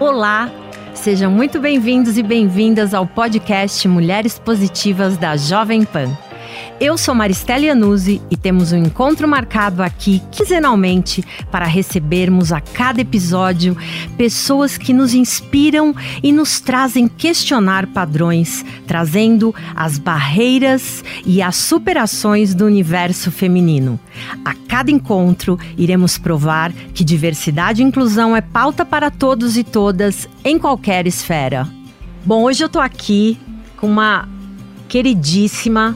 Olá, sejam muito bem-vindos e bem-vindas ao podcast Mulheres Positivas da Jovem Pan. Eu sou Maristela Iannuzzi e temos um encontro marcado aqui quinzenalmente para recebermos a cada episódio pessoas que nos inspiram e nos trazem questionar padrões, trazendo as barreiras e as superações do universo feminino. A cada encontro, iremos provar que diversidade e inclusão é pauta para todos e todas em qualquer esfera. Bom, hoje eu tô aqui com uma queridíssima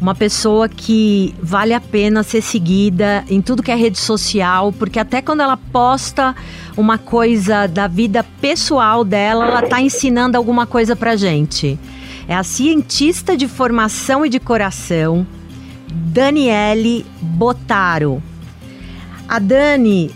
uma pessoa que vale a pena ser seguida em tudo que é rede social, porque até quando ela posta uma coisa da vida pessoal dela, ela está ensinando alguma coisa pra gente. É a cientista de formação e de coração, Daniele Botaro. A Dani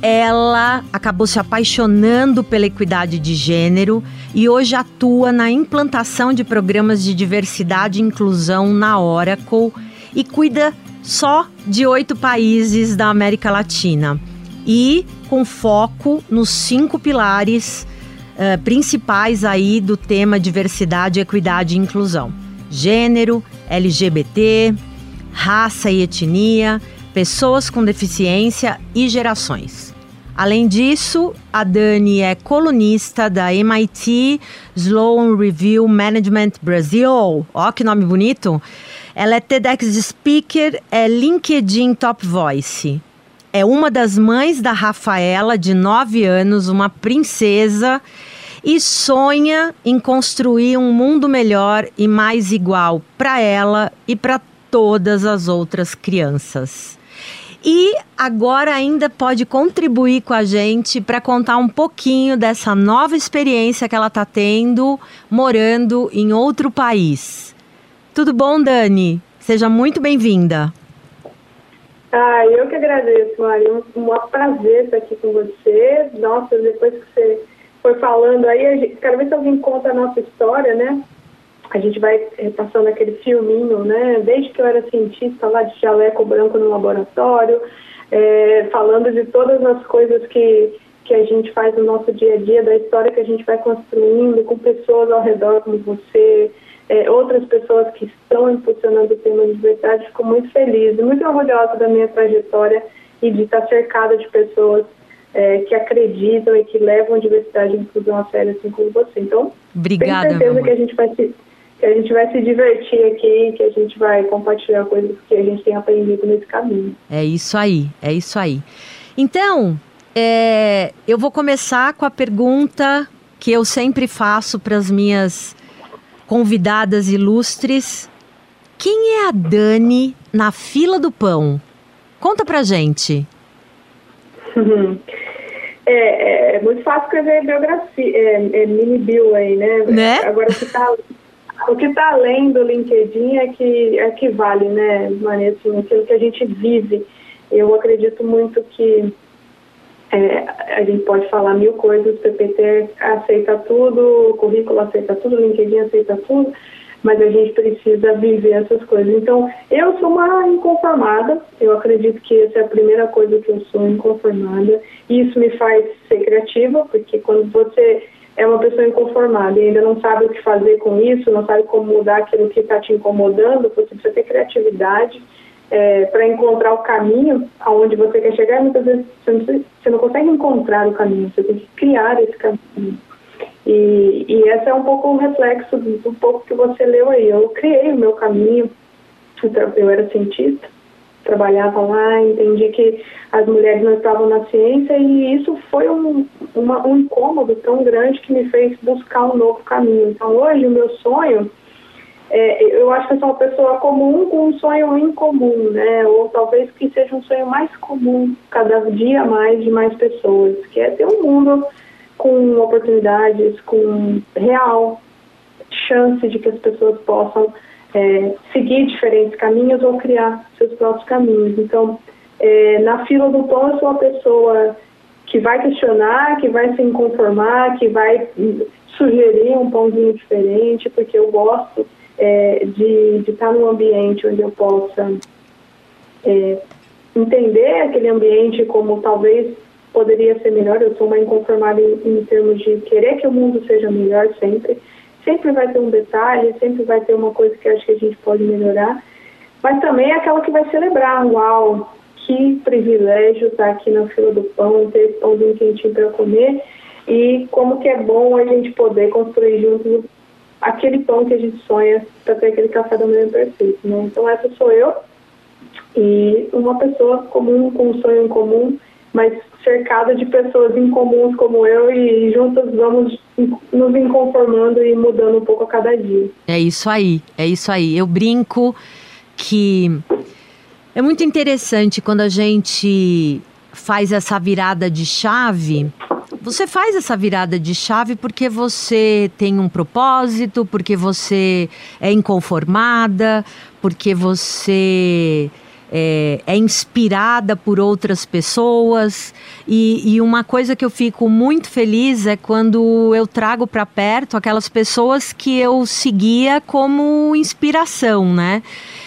ela acabou se apaixonando pela equidade de gênero e hoje atua na implantação de programas de diversidade e inclusão na Oracle e cuida só de oito países da América Latina. E com foco nos cinco pilares uh, principais aí do tema diversidade, equidade e inclusão: gênero, LGBT, raça e etnia, pessoas com deficiência e gerações. Além disso, a Dani é colunista da MIT Sloan Review Management Brasil. Ó, que nome bonito! Ela é TEDx Speaker, é LinkedIn Top Voice. É uma das mães da Rafaela, de 9 anos, uma princesa, e sonha em construir um mundo melhor e mais igual para ela e para todas as outras crianças. E agora ainda pode contribuir com a gente para contar um pouquinho dessa nova experiência que ela está tendo morando em outro país. Tudo bom, Dani? Seja muito bem-vinda. Ah, eu que agradeço, Mari. Um, um prazer estar aqui com você. Nossa, depois que você foi falando aí, gente, quero ver se alguém conta a nossa história, né? A gente vai passando aquele filminho, né? Desde que eu era cientista lá de jaleco branco no laboratório, é, falando de todas as coisas que, que a gente faz no nosso dia a dia, da história que a gente vai construindo com pessoas ao redor como você, é, outras pessoas que estão impulsionando o tema de diversidade. Fico muito feliz e muito orgulhosa da minha trajetória e de estar cercada de pessoas é, que acreditam e que levam a diversidade e inclusão a sério, assim como você. Então, Obrigada, tenho certeza que a gente vai se que a gente vai se divertir aqui, que a gente vai compartilhar coisas que a gente tem aprendido nesse caminho. É isso aí, é isso aí. Então, é, eu vou começar com a pergunta que eu sempre faço para as minhas convidadas ilustres. Quem é a Dani na fila do pão? Conta pra gente. É, é, é, muito fácil escrever biografia, é, é mini bio aí, né? né? Agora, que tá o que está além do LinkedIn é que, é que vale, né, Maria? Assim, aquilo que a gente vive. Eu acredito muito que é, a gente pode falar mil coisas, o PPT aceita tudo, o currículo aceita tudo, o LinkedIn aceita tudo, mas a gente precisa viver essas coisas. Então, eu sou uma inconformada, eu acredito que essa é a primeira coisa que eu sou, inconformada, e isso me faz ser criativa, porque quando você é uma pessoa inconformada e ainda não sabe o que fazer com isso, não sabe como mudar aquilo que está te incomodando, você precisa ter criatividade é, para encontrar o caminho aonde você quer chegar. Muitas vezes você não, você não, consegue encontrar o caminho, você tem que criar esse caminho. E, e esse é um pouco um reflexo do, pouco que você leu aí. Eu criei o meu caminho, eu era cientista, trabalhava lá, entendi que as mulheres não estavam na ciência e isso foi um, uma, um incômodo tão grande que me fez buscar um novo caminho. Então hoje o meu sonho, é, eu acho que eu sou uma pessoa comum com um sonho incomum, né? Ou talvez que seja um sonho mais comum cada dia mais de mais pessoas, que é ter um mundo com oportunidades, com real chance de que as pessoas possam é, seguir diferentes caminhos ou criar seus próprios caminhos. Então, é, na fila do pão, eu sou a pessoa que vai questionar, que vai se inconformar, que vai sugerir um pãozinho diferente, porque eu gosto é, de, de estar num ambiente onde eu possa é, entender aquele ambiente como talvez poderia ser melhor. Eu sou uma inconformada em, em termos de querer que o mundo seja melhor sempre. Sempre vai ter um detalhe, sempre vai ter uma coisa que acho que a gente pode melhorar. Mas também é aquela que vai celebrar, uau, que privilégio estar aqui na fila do pão, ter esse pãozinho quentinho para comer e como que é bom a gente poder construir juntos aquele pão que a gente sonha para ter aquele café da manhã perfeito, né? Então essa sou eu e uma pessoa comum com um sonho em comum, mas cercada de pessoas incomuns como eu e juntas vamos nos inconformando e mudando um pouco a cada dia. É isso aí, é isso aí. Eu brinco que é muito interessante quando a gente faz essa virada de chave. Você faz essa virada de chave porque você tem um propósito, porque você é inconformada, porque você é, é, inspirada por outras pessoas. E, e, uma coisa que eu fico muito feliz é quando eu trago para perto aquelas pessoas que eu seguia como inspiração, né?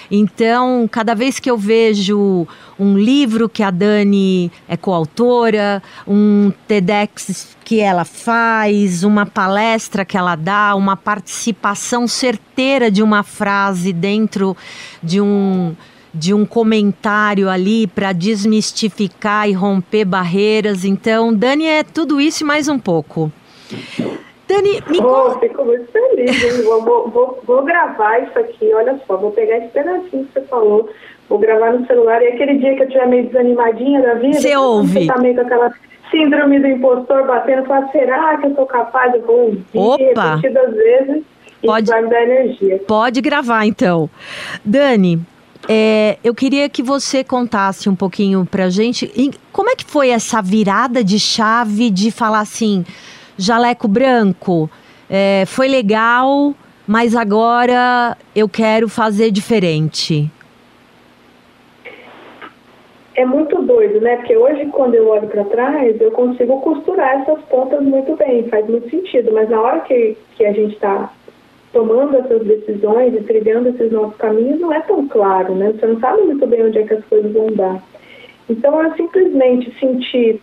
Então, cada vez que eu vejo um livro que a Dani é coautora, um TEDx que ela faz, uma palestra que ela dá, uma participação certeira de uma frase dentro de um de um comentário ali para desmistificar e romper barreiras. Então, Dani é tudo isso e mais um pouco. Dani, me oh, Fico muito feliz, hein? vou, vou, vou, gravar isso aqui, olha só, vou pegar esse pedacinho que você falou, vou gravar no celular, e aquele dia que eu estiver meio desanimadinha da vida, você ouve. Você tá meio com aquela síndrome do impostor batendo, fala, será que eu sou capaz? Eu vou ouvir Opa. repetidas vezes, pode, vai me dar energia. Pode gravar, então. Dani, é, eu queria que você contasse um pouquinho pra gente, como é que foi essa virada de chave de falar assim jaleco branco, é, foi legal, mas agora eu quero fazer diferente? É muito doido, né? Porque hoje, quando eu olho para trás, eu consigo costurar essas pontas muito bem, faz muito sentido. Mas na hora que, que a gente está tomando essas decisões e trilhando esses nossos caminhos, não é tão claro, né? Você não sabe muito bem onde é que as coisas vão dar. Então, eu simplesmente senti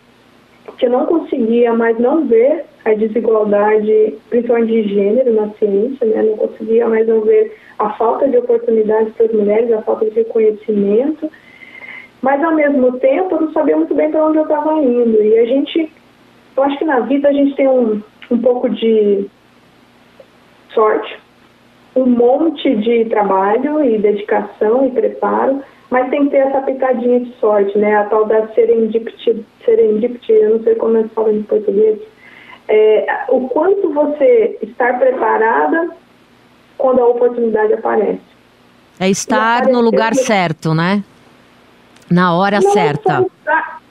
que eu não conseguia mais não ver a desigualdade, principalmente de gênero na ciência, né? não conseguia mais não ver a falta de oportunidades para as mulheres, a falta de reconhecimento, mas ao mesmo tempo eu não sabia muito bem para onde eu estava indo. E a gente, eu acho que na vida a gente tem um, um pouco de sorte, um monte de trabalho e dedicação e preparo, mas tem que ter essa pitadinha de sorte, né? A tal da serendipity, serendipity eu não sei como é que fala em português. É, o quanto você estar preparada quando a oportunidade aparece. É estar no lugar certo, né? Na hora certa.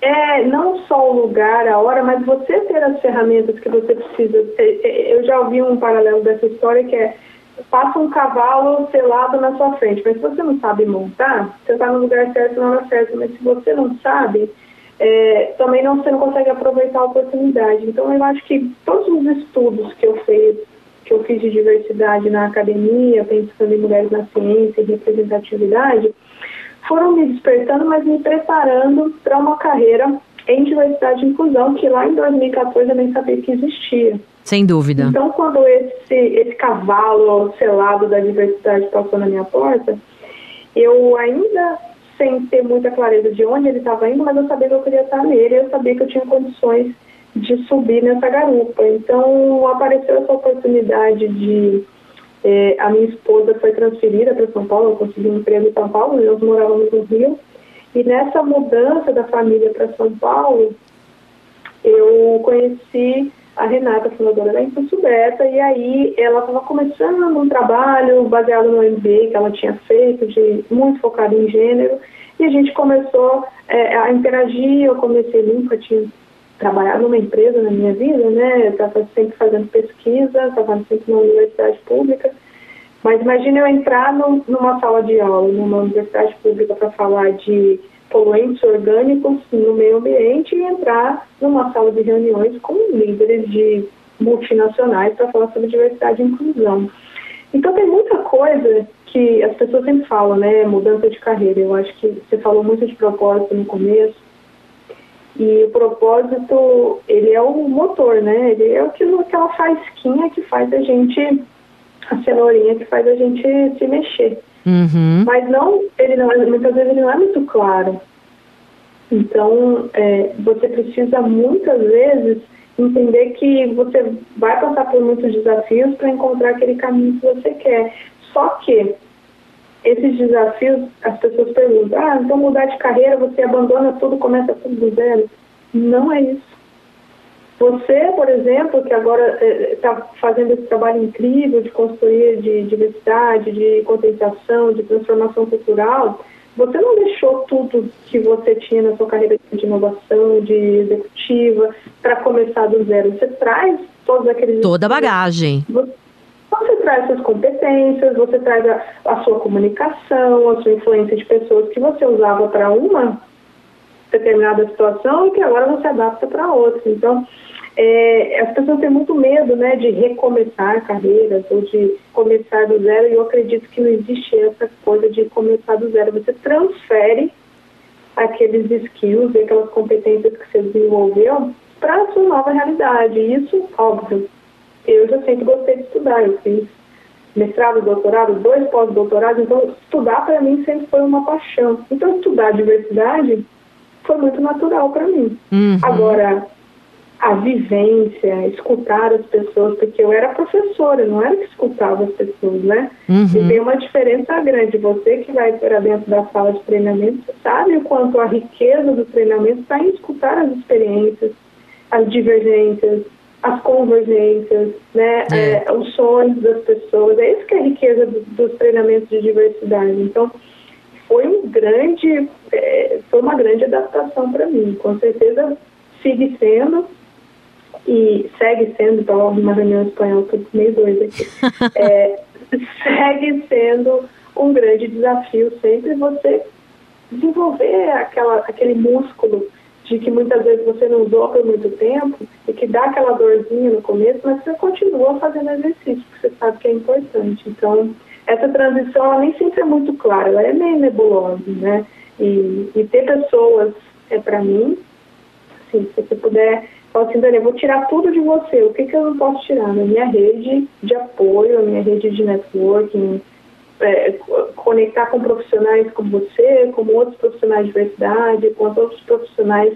É, não só o lugar, a hora, mas você ter as ferramentas que você precisa ter. É, eu já ouvi um paralelo dessa história que é passa um cavalo selado na sua frente, mas se você não sabe montar, você está no lugar certo na hora certa, mas se você não sabe, é, também não, você não consegue aproveitar a oportunidade. Então, eu acho que todos os estudos que eu fiz, que eu fiz de diversidade na academia, pensando em mulheres na ciência e representatividade, foram me despertando, mas me preparando para uma carreira em diversidade e inclusão, que lá em 2014 eu nem sabia que existia. Sem dúvida. Então, quando esse, esse cavalo selado da diversidade passou na minha porta, eu ainda sem ter muita clareza de onde ele estava indo, mas eu sabia que eu queria estar nele, eu sabia que eu tinha condições de subir nessa garupa. Então, apareceu essa oportunidade de. Eh, a minha esposa foi transferida para São Paulo, eu consegui um emprego em São Paulo, nós morávamos no Rio. E nessa mudança da família para São Paulo, eu conheci a Renata, fundadora da Impulso Beta, e aí ela estava começando um trabalho baseado no MBA que ela tinha feito, de muito focado em gênero, e a gente começou é, a interagir, eu comecei, nunca tinha trabalhar numa empresa na minha vida, né? Eu estava sempre fazendo pesquisa, estava sempre na universidade pública. Mas imagine eu entrar no, numa sala de aula, numa universidade pública, para falar de poluentes orgânicos no meio ambiente e entrar numa sala de reuniões com líderes de multinacionais para falar sobre diversidade e inclusão. Então tem muita coisa que as pessoas sempre falam, né? Mudança de carreira. Eu acho que você falou muito de propósito no começo. E o propósito, ele é o motor, né? Ele é aquilo, aquela faísquinha que faz a gente, a cenourinha que faz a gente se mexer. Uhum. Mas não, ele não, é, muitas vezes ele não é muito claro. Então, é, você precisa muitas vezes entender que você vai passar por muitos desafios para encontrar aquele caminho que você quer. Só que esses desafios, as pessoas perguntam, ah, então mudar de carreira, você abandona tudo, começa tudo do zero. Não é isso. Você, por exemplo, que agora está eh, fazendo esse trabalho incrível de consultoria de diversidade, de conscientização, de transformação cultural, você não deixou tudo que você tinha na sua carreira de inovação, de executiva, para começar do zero. Você traz todos aqueles. Toda a bagagem. Você, você traz suas competências, você traz a, a sua comunicação, a sua influência de pessoas que você usava para uma determinada situação e que agora você adapta para outra. Então, é, as pessoas têm muito medo né, de recomeçar carreiras ou de começar do zero, e eu acredito que não existe essa coisa de começar do zero. Você transfere aqueles skills e aquelas competências que você desenvolveu para a sua nova realidade. Isso, óbvio, eu já sempre gostei de estudar. Eu fiz mestrado, doutorado, dois pós-doutorados, então estudar para mim sempre foi uma paixão. Então, estudar diversidade foi muito natural para mim. Uhum. Agora, a vivência, escutar as pessoas, porque eu era professora, não era que escutava as pessoas, né? Uhum. E tem uma diferença grande. Você que vai para dentro da sala de treinamento sabe o quanto a riqueza do treinamento está em escutar as experiências, as divergências, as convergências, né? É. É, os sonhos das pessoas. É isso que é a riqueza do, dos treinamentos de diversidade. Então, foi um grande, é, foi uma grande adaptação para mim. Com certeza sigue sendo e segue sendo, então uma reunião espanhola, estou meio doida aqui, é, segue sendo um grande desafio sempre você desenvolver aquela, aquele músculo de que muitas vezes você não usou por muito tempo e que dá aquela dorzinha no começo, mas você continua fazendo exercício, porque você sabe que é importante. Então, essa transição ela nem sempre é muito clara, ela é meio nebulosa, né? E, e ter pessoas, é para mim, assim, se você puder Fala assim, Dani, vou tirar tudo de você. O que, que eu não posso tirar? Na minha rede de apoio, a minha rede de networking, é, conectar com profissionais como você, como outros profissionais de diversidade, com outros profissionais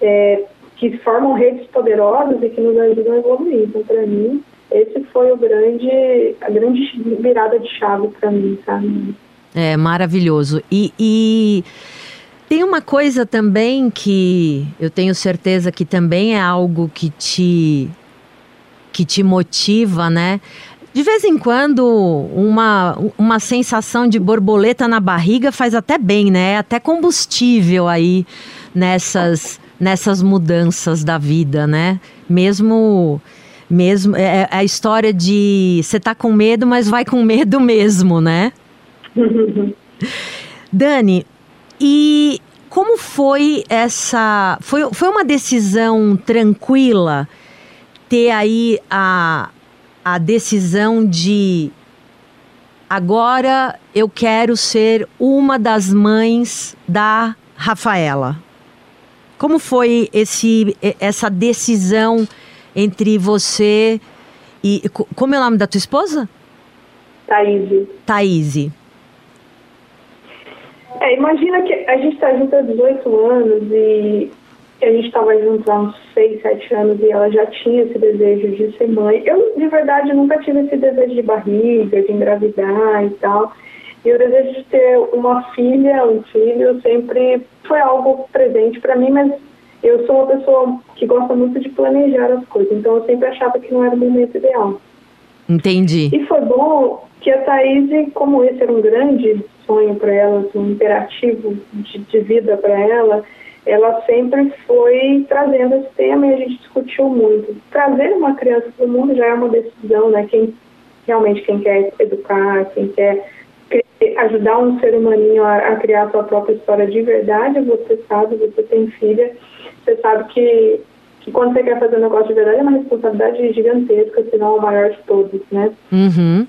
é, que formam redes poderosas e que nos ajudam a evoluir. Então, para mim, esse foi o grande, a grande virada de chave para mim, sabe? É maravilhoso. E, e tem uma coisa também que eu tenho certeza que também é algo que te que te motiva, né? De vez em quando, uma, uma sensação de borboleta na barriga faz até bem, né? É até combustível aí nessas, nessas mudanças da vida, né? Mesmo mesmo é, é a história de você tá com medo, mas vai com medo mesmo, né? Dani, e como foi essa. Foi, foi uma decisão tranquila ter aí a, a decisão de agora eu quero ser uma das mães da Rafaela. Como foi esse, essa decisão entre você e. Como é o nome da tua esposa? Thaís. Thaís. É, imagina que a gente está junto há 18 anos e a gente estava junto há uns 6, 7 anos e ela já tinha esse desejo de ser mãe. Eu, de verdade, nunca tive esse desejo de barriga, de engravidar e tal. E o desejo de ter uma filha, um filho, sempre foi algo presente para mim, mas eu sou uma pessoa que gosta muito de planejar as coisas, então eu sempre achava que não era o momento ideal. Entendi. E foi bom que a Thaís, como esse era um grande sonho para ela, assim, um imperativo de, de vida para ela, ela sempre foi trazendo esse tema e a gente discutiu muito. Trazer uma criança para o mundo já é uma decisão, né? Quem realmente quem quer educar, quem quer ajudar um ser humaninho a, a criar sua própria história de verdade, você sabe, você tem filha, você sabe que, que quando você quer fazer um negócio de verdade é uma responsabilidade gigantesca, se não a maior de todos, né? Uhum.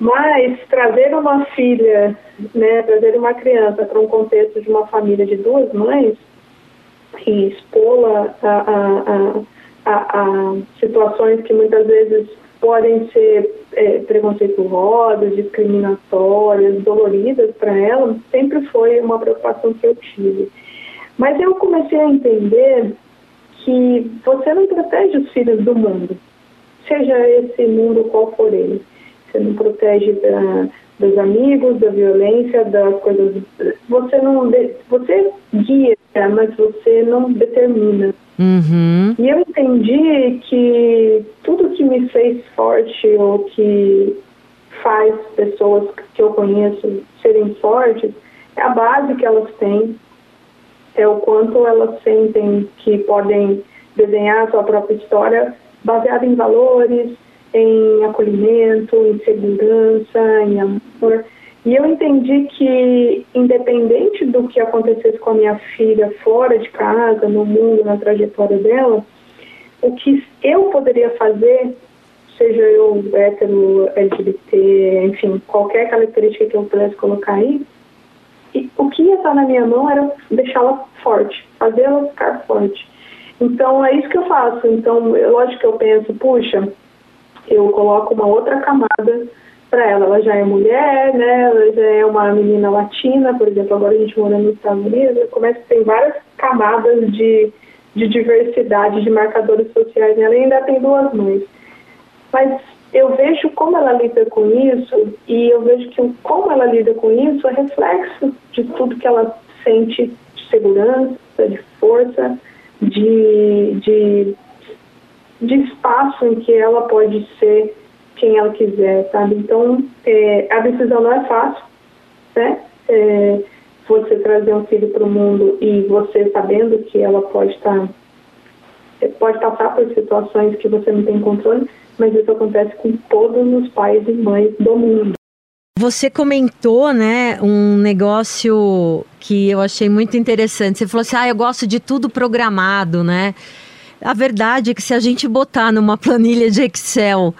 Mas trazer uma filha, né, trazer uma criança para um contexto de uma família de duas mães e expô-la a, a, a, a, situações que muitas vezes podem ser é, preconceituosas, discriminatórias, doloridas para ela, sempre foi uma preocupação que eu tive. Mas eu comecei a entender que você não protege os filhos do mundo, seja esse mundo qual for ele. Você não protege da, dos amigos, da violência, das coisas. Você não. Você guia, mas você não determina. Uhum. E eu entendi que tudo que me fez forte ou que faz pessoas que eu conheço serem fortes é a base que elas têm, é o quanto elas sentem que podem desenhar a sua própria história baseada em valores, em acolhimento, em segurança, em amor. E eu entendi que, independente do que acontecesse com a minha filha fora de casa, no mundo, na trajetória dela, o que eu poderia fazer, seja eu hétero, LGBT, enfim, qualquer característica que eu pudesse colocar aí, e o que ia estar na minha mão era deixá-la forte, fazê-la ficar forte. Então é isso que eu faço. Então, lógico que eu penso, puxa, eu coloco uma outra camada para ela. Ela já é mulher, né? Ela já é uma menina latina, por exemplo, agora a gente mora nos Estados Unidos, começa a ter várias camadas de, de diversidade de marcadores sociais. Ela ainda tem duas mães. Mas eu vejo como ela lida com isso e eu vejo que como ela lida com isso é reflexo de tudo que ela sente de segurança, de força, de, de, de espaço em que ela pode ser quem ela quiser, sabe? Então, é, a decisão não é fácil, né? É, você trazer um filho para o mundo e você sabendo que ela pode estar tá, pode passar por situações que você não tem controle, mas isso acontece com todos os pais e mães do mundo. Você comentou, né, um negócio que eu achei muito interessante. Você falou assim: "Ah, eu gosto de tudo programado, né?" A verdade é que se a gente botar numa planilha de Excel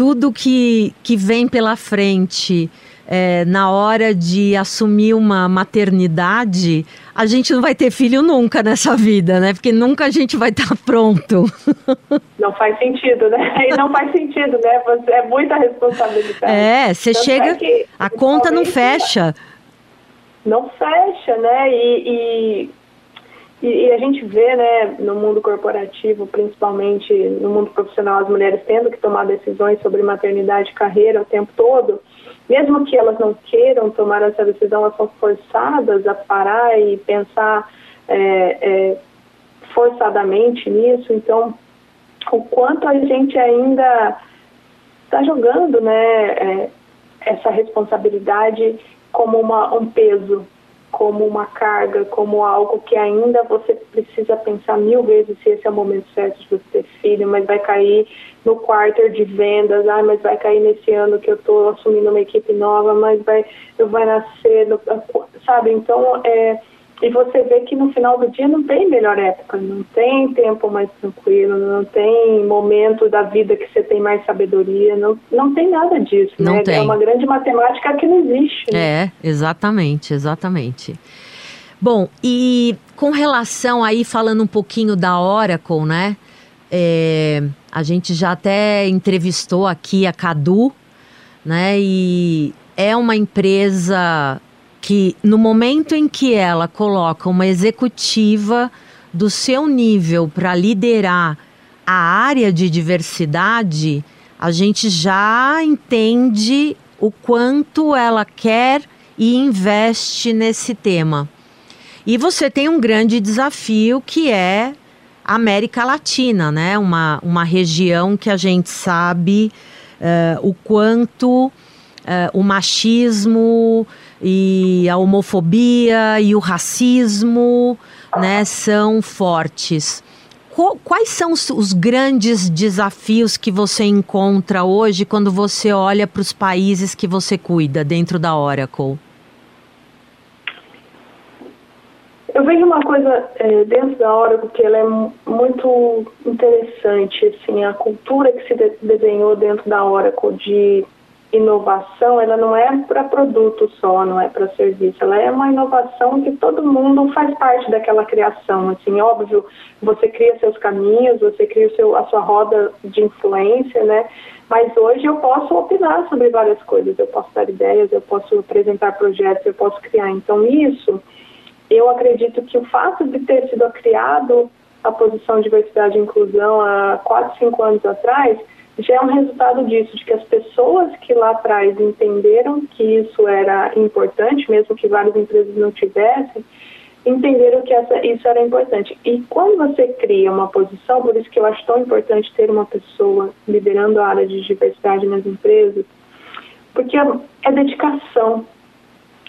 tudo que, que vem pela frente é, na hora de assumir uma maternidade, a gente não vai ter filho nunca nessa vida, né? Porque nunca a gente vai estar pronto. Não faz sentido, né? E não faz sentido, né? É muita responsabilidade. É, você Tanto chega, é a conta não fecha. Não fecha, né? E, e e, e, a gente vê, né, no mundo corporativo, principalmente no mundo profissional, as mulheres tendo que tomar decisões sobre maternidade e carreira o tempo todo, mesmo que elas não queiram tomar essa decisão, elas são forçadas a parar e pensar é, é, forçadamente nisso. Então, o quanto a gente ainda está jogando, né, é, essa responsabilidade como uma, um peso como uma carga, como algo que ainda você precisa pensar mil vezes se esse é o momento certo de você ter filho, mas vai cair no quarter de vendas, ah, mas vai cair nesse ano que eu estou assumindo uma equipe nova, mas vai, eu vai nascer, sabe? Então, é, e você vê que no final do dia não tem melhor época, não tem tempo mais tranquilo, não tem momento da vida que você tem mais sabedoria, não, não tem nada disso, não né? Tem. É uma grande matemática que não existe. Né? É, exatamente, exatamente. Bom, e com relação aí, falando um pouquinho da Oracle, né? É, a gente já até entrevistou aqui a Cadu, né? E é uma empresa que no momento em que ela coloca uma executiva do seu nível para liderar a área de diversidade, a gente já entende o quanto ela quer e investe nesse tema. E você tem um grande desafio que é a América Latina, né? Uma, uma região que a gente sabe uh, o quanto uh, o machismo e a homofobia e o racismo né, são fortes. Quais são os grandes desafios que você encontra hoje quando você olha para os países que você cuida dentro da Oracle? Eu vejo uma coisa é, dentro da Oracle que ela é muito interessante, assim, a cultura que se de desenhou dentro da Oracle de inovação, ela não é para produto só, não é para serviço, ela é uma inovação que todo mundo faz parte daquela criação, assim, óbvio, você cria seus caminhos, você cria seu, a sua roda de influência, né, mas hoje eu posso opinar sobre várias coisas, eu posso dar ideias, eu posso apresentar projetos, eu posso criar, então isso, eu acredito que o fato de ter sido criado a posição de diversidade e inclusão há quatro, cinco anos atrás, já é um resultado disso, de que as pessoas que lá atrás entenderam que isso era importante, mesmo que várias empresas não tivessem, entenderam que essa, isso era importante. E quando você cria uma posição, por isso que eu acho tão importante ter uma pessoa liderando a área de diversidade nas empresas, porque é, é dedicação,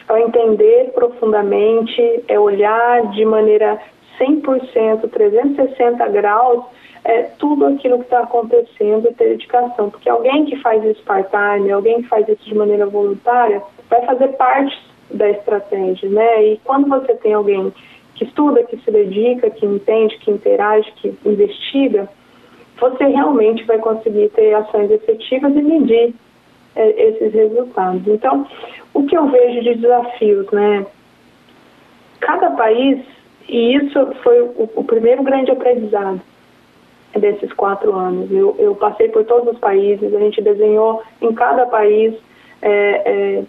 é entender profundamente, é olhar de maneira 100%, 360 graus é, tudo aquilo que está acontecendo e ter dedicação. Porque alguém que faz isso part-time, alguém que faz isso de maneira voluntária, vai fazer parte da estratégia, né? E quando você tem alguém que estuda, que se dedica, que entende, que interage, que investiga, você realmente vai conseguir ter ações efetivas e medir é, esses resultados. Então, o que eu vejo de desafios, né? Cada país, e isso foi o, o primeiro grande aprendizado, desses quatro anos. Eu, eu, passei por todos os países, a gente desenhou em cada país é, é,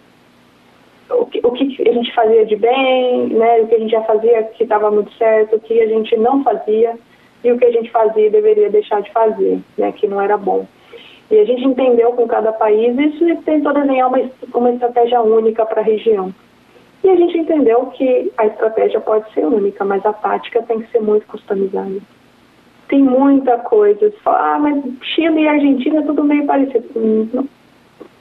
o, que, o que a gente fazia de bem, né, o que a gente já fazia que estava muito certo, o que a gente não fazia e o que a gente fazia e deveria deixar de fazer, né, que não era bom. E a gente entendeu com cada país isso e tentou desenhar uma, uma estratégia única para a região. E a gente entendeu que a estratégia pode ser única, mas a tática tem que ser muito customizada tem muita coisa. Você fala, ah, mas Chile e Argentina é tudo meio parecido. Não,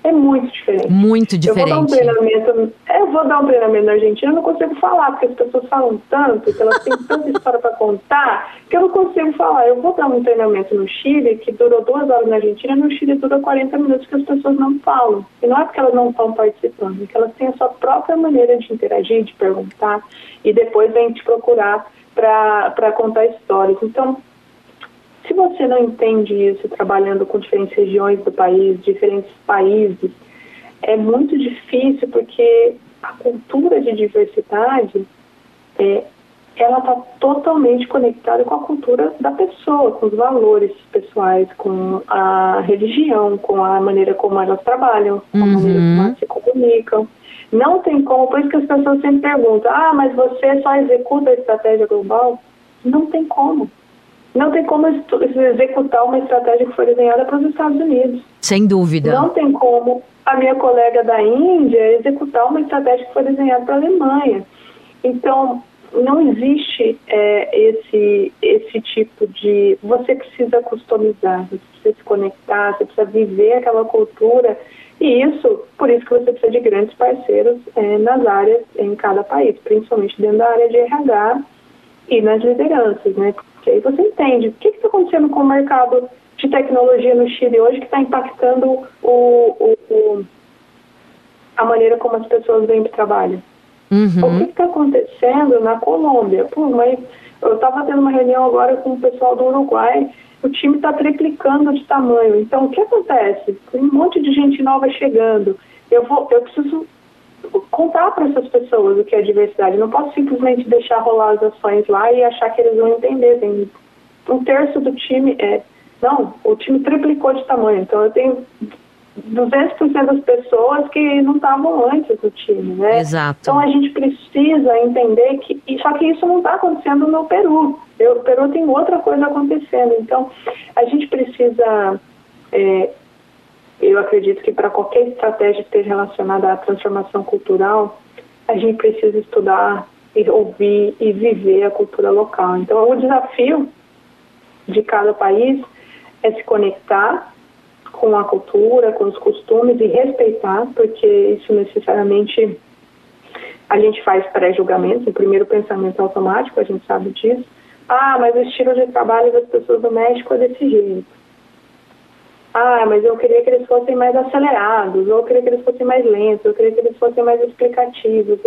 é muito diferente. Muito diferente. Eu vou dar um treinamento, eu vou dar um treinamento na Argentina, eu não consigo falar, porque as pessoas falam tanto, que elas têm tanta história para contar, que eu não consigo falar. Eu vou dar um treinamento no Chile, que durou duas horas na Argentina, no Chile dura 40 minutos, que as pessoas não falam. E não é porque elas não estão participando, é que elas têm a sua própria maneira de interagir, de perguntar, e depois vem te procurar para contar histórias. Então, se você não entende isso trabalhando com diferentes regiões do país, diferentes países, é muito difícil porque a cultura de diversidade é, ela está totalmente conectada com a cultura da pessoa, com os valores pessoais, com a religião, com a maneira como elas trabalham, com a uhum. maneira como elas se comunicam. Não tem como, por isso que as pessoas sempre perguntam: ah, mas você só executa a estratégia global? Não tem como não tem como executar uma estratégia que foi desenhada para os Estados Unidos. Sem dúvida. Não tem como a minha colega da Índia executar uma estratégia que foi desenhada para a Alemanha. Então, não existe é, esse, esse tipo de. Você precisa customizar, você precisa se conectar, você precisa viver aquela cultura. E isso, por isso que você precisa de grandes parceiros é, nas áreas, em cada país, principalmente dentro da área de RH e nas lideranças, né? Que aí você entende o que está acontecendo com o mercado de tecnologia no Chile hoje que está impactando o, o, o, a maneira como as pessoas vêm para o trabalho. Uhum. O que está acontecendo na Colômbia? Pô, mas eu estava tendo uma reunião agora com o pessoal do Uruguai, o time está triplicando de tamanho. Então, o que acontece? Tem um monte de gente nova chegando. Eu, vou, eu preciso contar para essas pessoas o que é diversidade. não posso simplesmente deixar rolar as ações lá e achar que eles vão entender. Tem um terço do time é. Não, o time triplicou de tamanho. Então eu tenho 200% das pessoas que não estavam antes do time, né? Exato. Então a gente precisa entender que. Só que isso não está acontecendo no Peru. O Peru tem outra coisa acontecendo. Então a gente precisa. É, eu acredito que para qualquer estratégia que esteja relacionada à transformação cultural, a gente precisa estudar e ouvir e viver a cultura local. Então, o desafio de cada país é se conectar com a cultura, com os costumes e respeitar, porque isso necessariamente a gente faz pré-julgamento, o primeiro pensamento automático, a gente sabe disso. Ah, mas o estilo de trabalho das pessoas do México é desse jeito. Ah, mas eu queria que eles fossem mais acelerados, ou eu queria que eles fossem mais lentos, eu queria que eles fossem mais explicativos.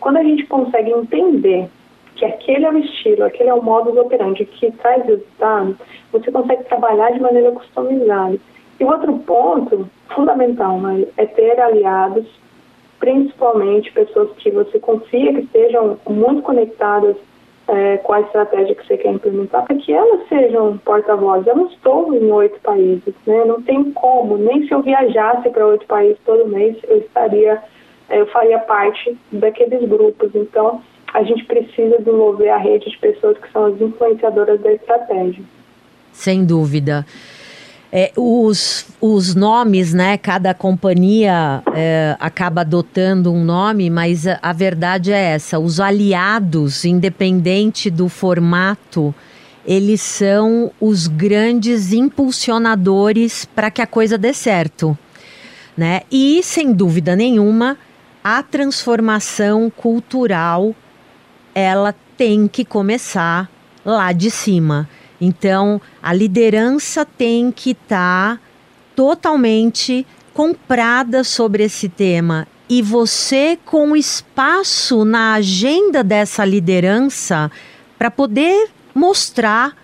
Quando a gente consegue entender que aquele é o estilo, aquele é o modus operandi que traz resultado, você consegue trabalhar de maneira customizada. E outro ponto fundamental né, é ter aliados principalmente pessoas que você confia que estejam muito conectadas é, com a estratégia que você quer implementar, para que elas sejam porta-vozes. Eu não estou em oito países, né? não tem como, nem se eu viajasse para oito países todo mês, eu estaria, é, eu faria parte daqueles grupos. Então, a gente precisa desenvolver a rede de pessoas que são as influenciadoras da estratégia. Sem dúvida. É, os, os nomes, né? Cada companhia é, acaba adotando um nome, mas a, a, verdade é essa: os aliados, independente do formato, eles são os grandes impulsionadores para que a coisa dê certo, né? E sem dúvida nenhuma, a transformação cultural ela tem que começar lá de cima. Então, a liderança tem que estar tá totalmente comprada sobre esse tema. E você, com espaço na agenda dessa liderança, para poder mostrar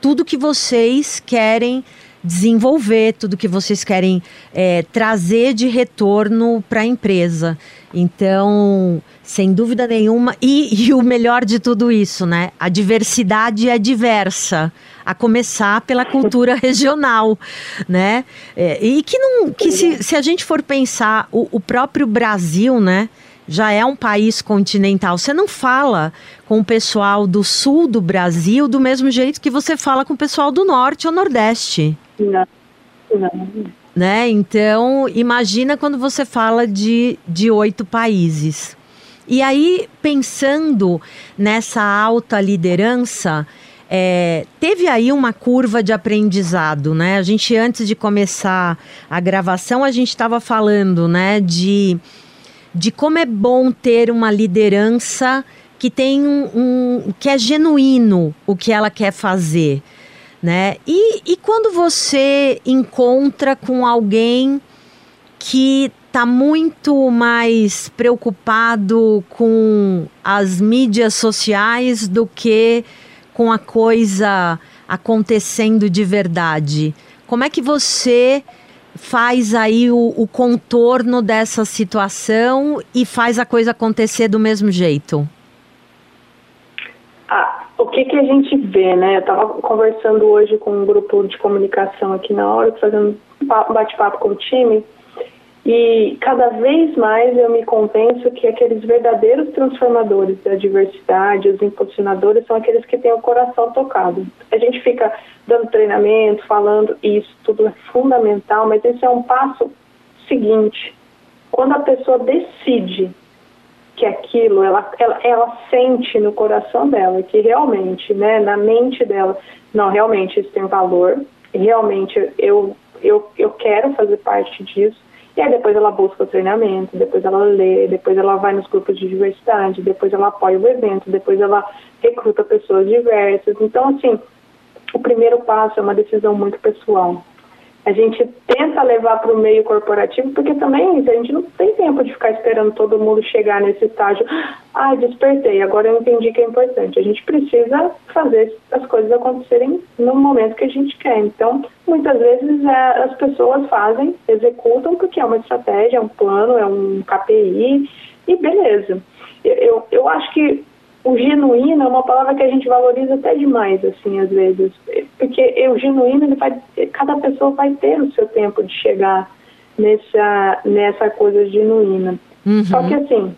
tudo que vocês querem desenvolver, tudo que vocês querem é, trazer de retorno para a empresa. Então, sem dúvida nenhuma, e, e, o melhor de tudo isso, né? A diversidade é diversa, a começar pela cultura regional, né? É, e que não, que se, se a gente for pensar, o, o próprio Brasil, né? já é um país continental. Você não fala com o pessoal do sul do Brasil do mesmo jeito que você fala com o pessoal do norte ou nordeste. Não, não. Né? Então, imagina quando você fala de, de oito países. E aí, pensando nessa alta liderança, é, teve aí uma curva de aprendizado, né? A gente, antes de começar a gravação, a gente estava falando, né, de, de como é bom ter uma liderança que tem um, um que é genuíno o que ela quer fazer né? E, e quando você encontra com alguém que está muito mais preocupado com as mídias sociais do que com a coisa acontecendo de verdade. Como é que você faz aí o, o contorno dessa situação e faz a coisa acontecer do mesmo jeito? Ah, o que, que a gente vê, né? Eu estava conversando hoje com um grupo de comunicação aqui na hora, fazendo bate-papo com o time, e cada vez mais eu me convenço que aqueles verdadeiros transformadores da diversidade, os impulsionadores, são aqueles que têm o coração tocado. A gente fica dando treinamento, falando isso, tudo é fundamental, mas esse é um passo seguinte. Quando a pessoa decide que aquilo ela, ela, ela sente no coração dela, que realmente, né, na mente dela, não, realmente isso tem valor, realmente eu, eu, eu quero fazer parte disso. E aí depois ela busca o treinamento, depois ela lê, depois ela vai nos grupos de diversidade, depois ela apoia o evento, depois ela recruta pessoas diversas. Então, assim, o primeiro passo é uma decisão muito pessoal a gente tenta levar para o meio corporativo, porque também a gente não tem tempo de ficar esperando todo mundo chegar nesse estágio. Ah, despertei, agora eu entendi que é importante. A gente precisa fazer as coisas acontecerem no momento que a gente quer. Então, muitas vezes é, as pessoas fazem, executam, porque é uma estratégia, é um plano, é um KPI, e beleza. Eu, eu acho que o genuíno é uma palavra que a gente valoriza até demais, assim, às vezes. Porque o genuíno, ele vai, cada pessoa vai ter o seu tempo de chegar nessa, nessa coisa genuína. Uhum. Só que, assim,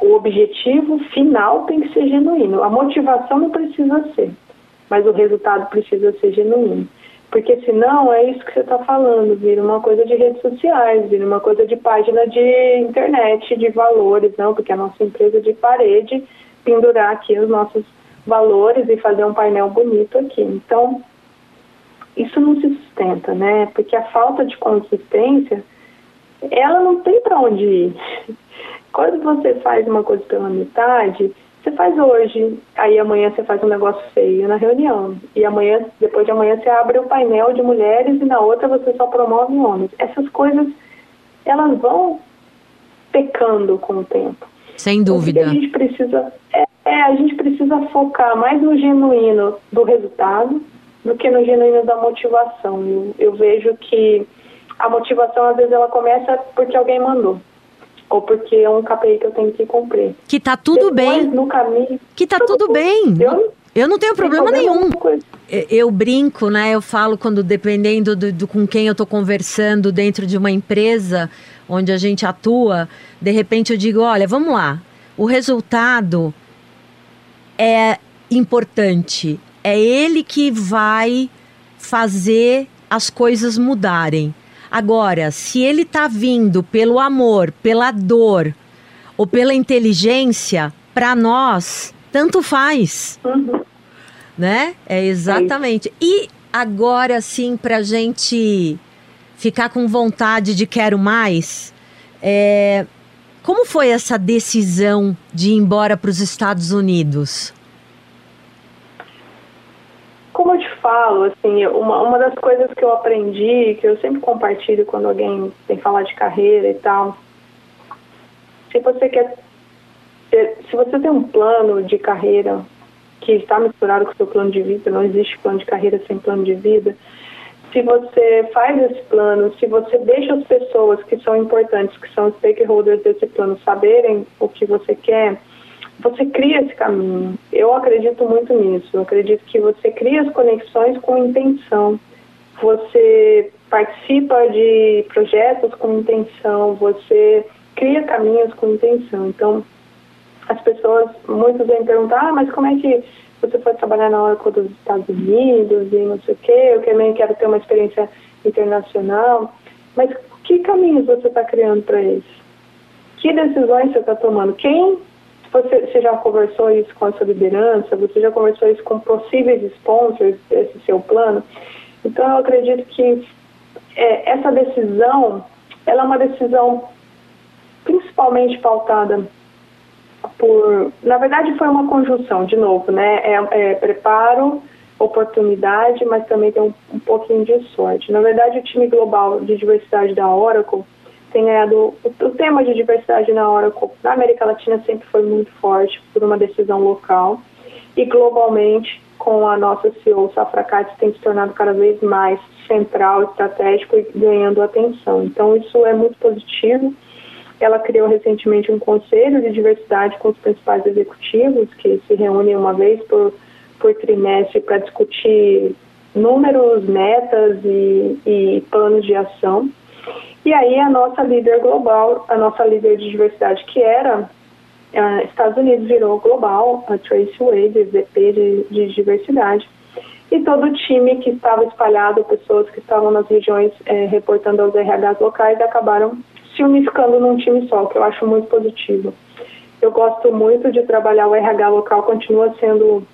o objetivo final tem que ser genuíno. A motivação não precisa ser, mas o resultado precisa ser genuíno. Porque senão é isso que você está falando, vira uma coisa de redes sociais, vira uma coisa de página de internet, de valores, não, porque a nossa empresa é de parede pendurar aqui os nossos valores e fazer um painel bonito aqui. Então, isso não se sustenta, né? Porque a falta de consistência, ela não tem para onde ir. Quando você faz uma coisa pela metade, você faz hoje, aí amanhã você faz um negócio feio na reunião. E amanhã, depois de amanhã, você abre o um painel de mulheres e na outra você só promove homens. Essas coisas, elas vão pecando com o tempo. Sem dúvida. a gente precisa, é, é, a gente precisa focar mais no genuíno do resultado do que no genuíno da motivação. Eu, eu vejo que a motivação, às vezes, ela começa porque alguém mandou ou porque é um KPI que eu tenho que cumprir. Que tá tudo Depois, bem. no caminho. Que tá tudo bem. Eu, eu não tenho problema, problema nenhum. Isso. Eu- brinco, né? Eu falo quando, dependendo do, do- com quem eu tô conversando dentro de uma empresa onde a gente atua, de repente eu digo: olha, vamos lá. O resultado é importante. É ele que vai fazer as coisas mudarem. Agora, se ele tá vindo pelo amor, pela dor ou pela inteligência, para nós, tanto faz Uhum. Né? É exatamente. E agora sim, pra gente ficar com vontade de quero mais, é, como foi essa decisão de ir embora para os Estados Unidos? Como eu te falo, assim, uma, uma das coisas que eu aprendi, que eu sempre compartilho quando alguém tem que falar de carreira e tal, se você quer ter- se você tem um plano de carreira que está misturado com o seu plano de vida, não existe plano de carreira sem plano de vida, se você faz esse plano, se você deixa as pessoas que são importantes, que são stakeholders desse plano, saberem o que você quer, você cria esse caminho. Eu acredito muito nisso. Eu acredito que você cria as conexões com intenção. Você participa de projetos com intenção. Você cria caminhos com intenção. Então, as pessoas, muitos vêm perguntar, ah, mas como é que você foi trabalhar na Oracle dos Estados Unidos e não sei o quê, eu também quero ter uma experiência internacional. Mas que caminhos você está criando para isso? Que decisões você está tomando? Quem você, você já conversou isso com a sua liderança? Você já conversou isso com possíveis sponsors desse seu plano? Então, eu acredito que é, essa decisão, ela é uma decisão principalmente pautada por, na verdade, foi uma conjunção, de novo, né? É, é preparo, oportunidade, mas também tem um, um pouquinho de sorte. Na verdade, o time global de diversidade da Oracle tem ganhado o, o tema de diversidade na Oracle na América Latina sempre foi muito forte por uma decisão local e globalmente com a nossa CEO Safra Katz tem se tornado cada vez mais central, estratégico e ganhando atenção. Então isso é muito positivo. Ela criou recentemente um conselho de diversidade com os principais executivos que se reúnem uma vez por, por trimestre para discutir números, metas e, e planos de ação. E aí a nossa líder global, a nossa líder de diversidade, que era Estados Unidos, virou global, a Tracy Wade, VP de, de diversidade. E todo o time que estava espalhado, pessoas que estavam nas regiões eh, reportando aos RHs locais, acabaram se unificando num time só, que eu acho muito positivo. Eu gosto muito de trabalhar o RH local, continua sendo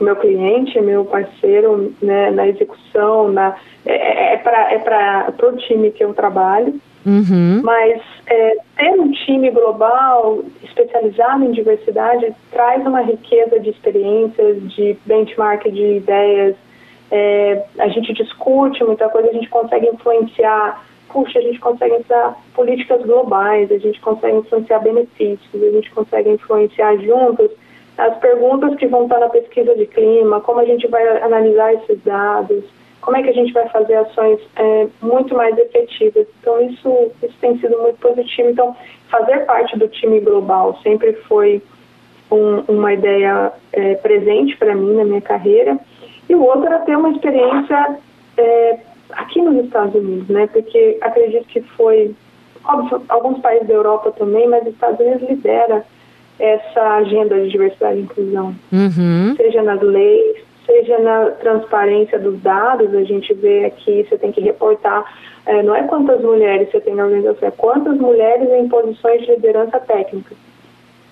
meu cliente, meu parceiro né, na execução, na, é, é para é para o time que eu trabalho. Uhum. Mas é, ter um time global especializado em diversidade traz uma riqueza de experiências, de benchmark de ideias. É, a gente discute muita coisa, a gente consegue influenciar puxa, a gente consegue influenciar políticas globais, a gente consegue influenciar benefícios, a gente consegue influenciar juntos as perguntas que vão estar na pesquisa de clima, como a gente vai analisar esses dados, como é que a gente vai fazer ações é, muito mais efetivas. Então, isso, isso tem sido muito positivo. Então, fazer parte do time global sempre foi um, uma ideia é, presente para mim na minha carreira. E o outro era ter uma experiência é, aqui nos Estados Unidos, né? Porque acredito que foi, óbvio, alguns países da Europa também, mas os Estados Unidos lidera essa agenda de diversidade e inclusão, Uhum. seja nas leis, seja na transparência dos dados. A gente vê aqui, você tem que reportar, é, não é quantas mulheres você tem na organização, é quantas mulheres em posições de liderança técnica,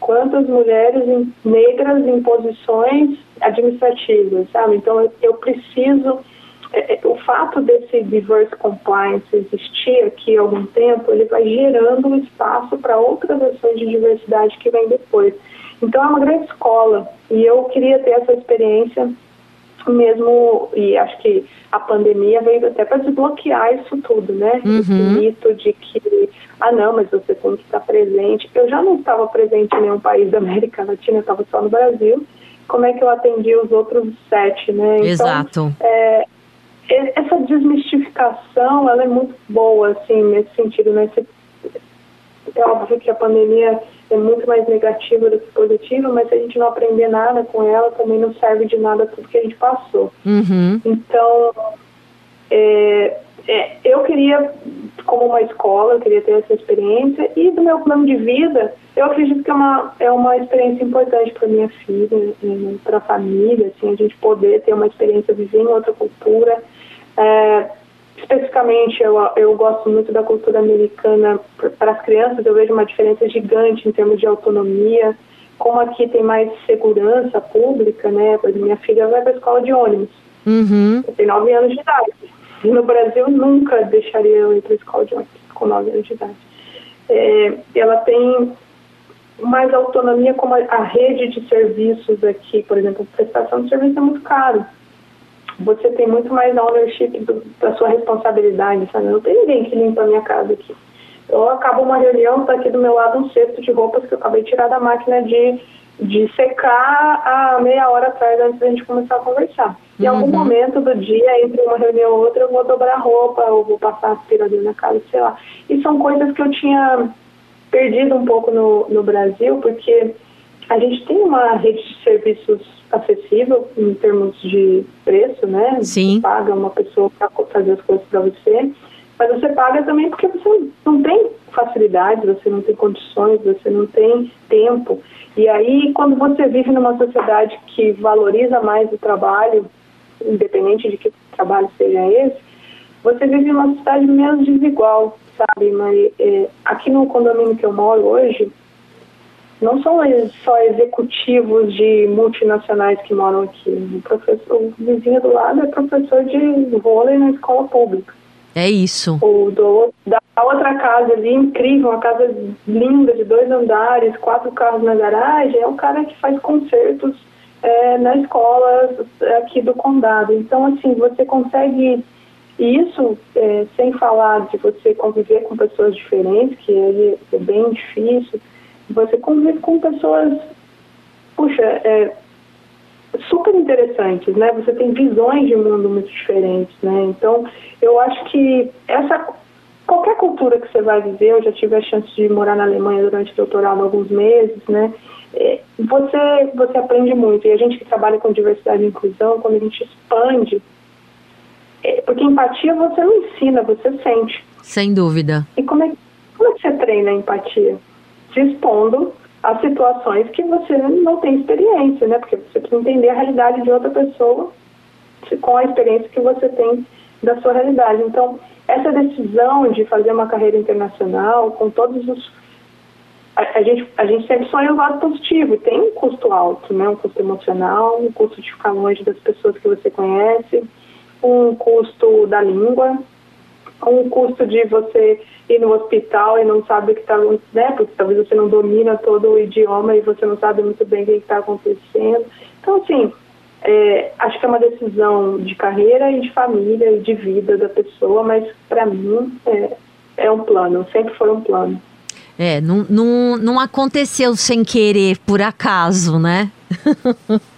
quantas mulheres em, negras em posições administrativas, sabe? Então eu, eu preciso é, é, o fato desse diverse compliance existir aqui há algum tempo, ele vai gerando um espaço para outras ações de diversidade que vem depois. Então é uma grande escola e eu queria ter essa experiência mesmo, e acho que a pandemia veio até para desbloquear isso tudo, né? Uhum. Esse mito de que, ah não, mas você tem que estar presente. Eu já não estava presente em nenhum país da América Latina, eu estava só no Brasil. Como é que eu atendi os outros sete, né? Então, Exato. é, essa desmistificação, ela é muito boa, assim, nesse sentido, né? É óbvio que a pandemia é muito mais negativa do que positiva, mas se a gente não aprender nada com ela, também não serve de nada tudo que a gente passou. Uhum. Então, é, é, eu queria, como uma escola, eu queria ter essa experiência, e do meu plano de vida, eu acredito que é uma, é uma experiência importante para minha filha, para a família, assim, a gente poder ter uma experiência, viver em outra cultura. É, especificamente, eu, eu gosto muito da cultura americana para as crianças, eu vejo uma diferença gigante em termos de autonomia, como aqui tem mais segurança pública, né? Exemplo, minha filha vai para a escola de ônibus, Uhum. tem nove anos de idade. E no Brasil, nunca deixaria eu ir para a escola de ônibus com nove anos de idade. É, ela tem mais autonomia como a, a rede de serviços aqui, por exemplo, prestação de serviço é muito caro você tem muito mais ownership do, da sua responsabilidade, sabe? Não tem ninguém que limpa a minha casa aqui. Eu acabo uma reunião, tá aqui do meu lado um cesto de roupas que eu acabei de tirar da máquina de, de secar há meia hora atrás antes da gente começar a conversar. Em algum momento do dia, entre uma reunião e outra, eu vou dobrar roupa, ou vou passar aspirador na casa, sei lá. E são coisas que eu tinha perdido um pouco no, no Brasil, porque a gente tem uma rede de serviços acessível em termos de preço, né? Sim. Você paga uma pessoa para fazer as coisas para você, mas você paga também porque você não tem facilidades, você não tem condições, você não tem tempo. E aí, quando você vive numa sociedade que valoriza mais o trabalho, independente de que trabalho seja esse, você vive numa sociedade menos desigual, sabe? Mas, é, aqui no condomínio que eu moro hoje, não são só executivos de multinacionais que moram aqui. O, professor, o vizinho do lado é professor de vôlei na escola pública. É isso. O do, da outra casa ali, incrível, uma casa linda de dois andares, quatro carros na garagem, é o cara que faz concertos é, na escola aqui do condado. Então, assim, você consegue isso é, sem falar de você conviver com pessoas diferentes, que é, é bem difícil você convive com pessoas, puxa, é, super interessantes, né? Você tem visões de mundo muito diferentes, né? Então, eu acho que essa qualquer cultura que você vai viver, eu já tive a chance de morar na Alemanha durante o doutorado alguns meses, né? É, você você aprende muito e a gente que trabalha com diversidade e inclusão, quando a gente expande, é, porque empatia você não ensina, você sente. Sem dúvida. E como é, como é que você treina a empatia? Se expondo a situações que você não tem experiência, né? Porque você precisa entender a realidade de outra pessoa com a experiência que você tem da sua realidade. Então, essa decisão de fazer uma carreira internacional, com todos os. A, a gente, a gente sempre sonha o lado positivo, tem um custo alto, né? Um custo emocional, um custo de ficar longe das pessoas que você conhece, um custo da língua, um custo de você ir no hospital e não sabe o que está né? Porque talvez você não domina todo o idioma e você não sabe muito bem o que está acontecendo. Então, assim, é, acho que é uma decisão de carreira e de família e de vida da pessoa, mas para mim é, é um plano, sempre foi um plano. É, não, não, não aconteceu sem querer, por acaso, né?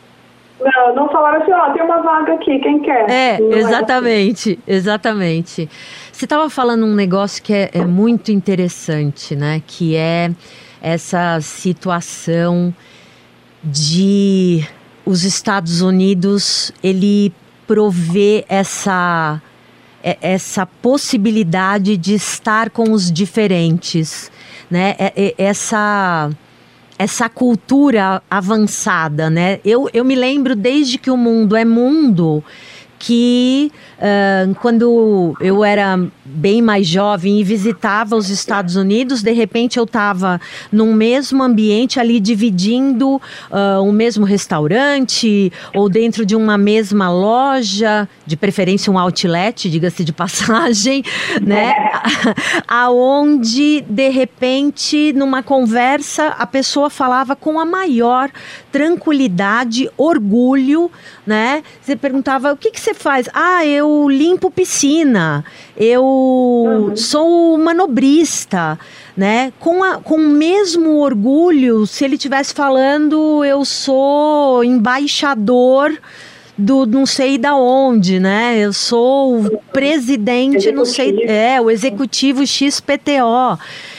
Não, não falaram assim, ó, tem uma vaga aqui, quem quer? É, Não exatamente, exatamente. Você estava falando um negócio que é, é muito interessante, né? Que é essa situação de os Estados Unidos ele prover essa é- essa possibilidade de estar com os diferentes, né? É- é- Essa essa cultura avançada, né? Eu, eu me lembro desde que o mundo é mundo que uh, quando eu era bem mais jovem e visitava os Estados Unidos, de repente eu estava num mesmo ambiente ali dividindo uh, um mesmo restaurante ou dentro de uma mesma loja, de preferência um outlet, diga-se de passagem, né? Aonde de repente numa conversa a pessoa falava com a maior tranquilidade, orgulho, né? Você perguntava o que, que você faz? Ah, eu limpo piscina, eu uhum. sou manobrista, né? Com, a, com o mesmo orgulho, se ele estivesse falando, eu sou embaixador do não sei da onde, né? Eu sou o presidente, executivo. não sei, é, o executivo XPTO.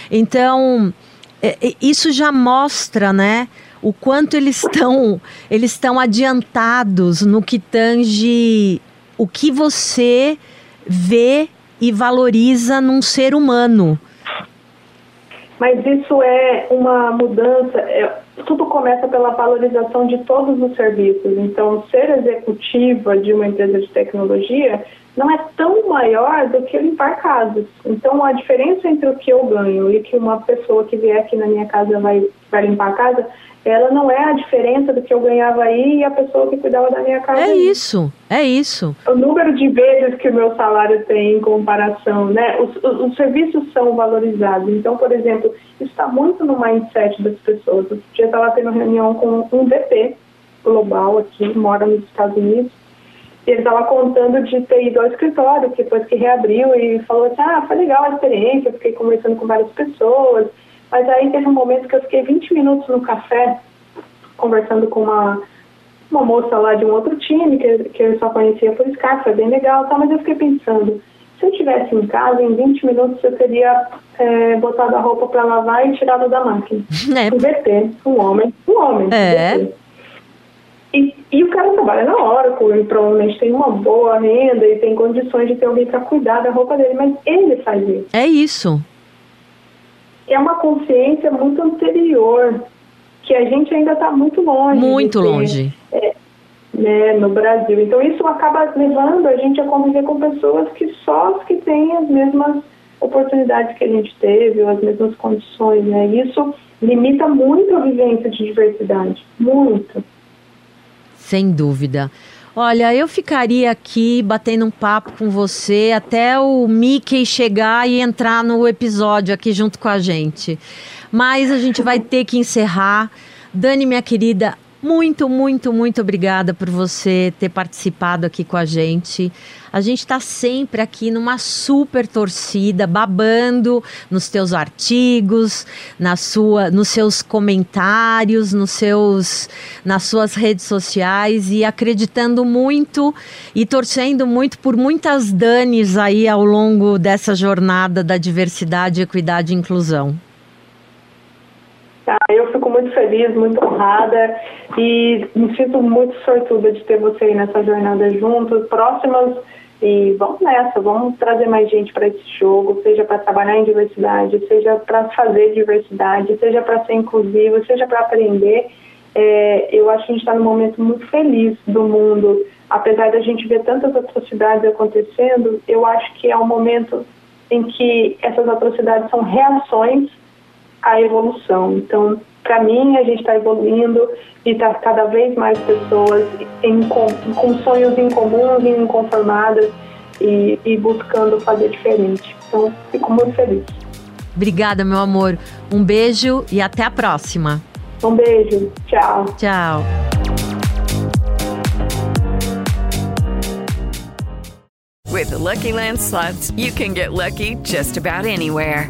Então, é, é, isso já mostra, né? O quanto eles estão eles estão adiantados no que tange o que você vê e valoriza num ser humano. Mas isso é uma mudança, é, tudo começa pela valorização de todos os serviços. Então, ser executiva de uma empresa de tecnologia não é tão maior do que limpar casas. Então, a diferença entre o que eu ganho e que uma pessoa que vier aqui na minha casa vai, vai limpar a casa ela não é a diferença do que eu ganhava aí e a pessoa que cuidava da minha casa. É aí. isso, é isso. O número de vezes que o meu salário tem em comparação, né? Os, os, os serviços são valorizados. Então, por exemplo, isso está muito no mindset das pessoas. Eu já estava tendo reunião com um VP global aqui, mora nos Estados Unidos, e ele estava contando de ter ido ao escritório, depois que reabriu, e falou assim, ah, foi legal a experiência, fiquei conversando com várias pessoas, mas aí teve um momento que eu fiquei 20 minutos no café, conversando com uma, uma moça lá de um outro time, que, que eu só conhecia por Skype, foi bem legal, tá? mas eu fiquei pensando, se eu estivesse em casa, em 20 minutos eu teria é, botado a roupa para lavar e tirado da máquina. É. VT, um homem, um homem. É. E, e, o cara trabalha na Oracle e provavelmente tem uma boa renda e tem condições de ter alguém para cuidar da roupa dele, mas ele faz isso. É isso é uma consciência muito anterior, que a gente ainda está muito longe. Muito ter, longe. É, né, no Brasil. Então isso acaba levando a gente a conviver com pessoas que só que têm as mesmas oportunidades que a gente teve, ou as mesmas condições, né? Isso limita muito a vivência de diversidade, muito. Sem dúvida. Olha, eu ficaria aqui batendo um papo com você até o Mickey chegar e entrar no episódio aqui junto com a gente. Mas a gente vai ter que encerrar. Dani, minha querida, muito, muito, muito obrigada por você ter participado aqui com a gente. A gente está sempre aqui numa super torcida, babando nos teus artigos, na sua, nos seus comentários, nos seus, nas suas redes sociais e acreditando muito e torcendo muito por muitas danes aí ao longo dessa jornada da diversidade, equidade e inclusão. Tá, eu fico muito feliz, muito honrada e me sinto muito sortuda de ter você aí nessa jornada junto, próximas e vamos nessa, vamos trazer mais gente para esse jogo, seja para trabalhar em diversidade, seja para fazer diversidade, seja para ser inclusivo, seja para aprender. É, eu acho que a gente está num momento muito feliz do mundo, apesar da gente ver tantas atrocidades acontecendo, eu acho que é um momento em que essas atrocidades são reações a evolução. Então, para mim, a gente está evoluindo e está cada vez mais pessoas em, com, com, sonhos incomuns e inconformadas e, e buscando fazer diferente. Então, fico muito feliz. Obrigada, meu amor. Um beijo e até a próxima. Um beijo. Tchau. Tchau. With the Lucky Land slots, you can get lucky just about anywhere.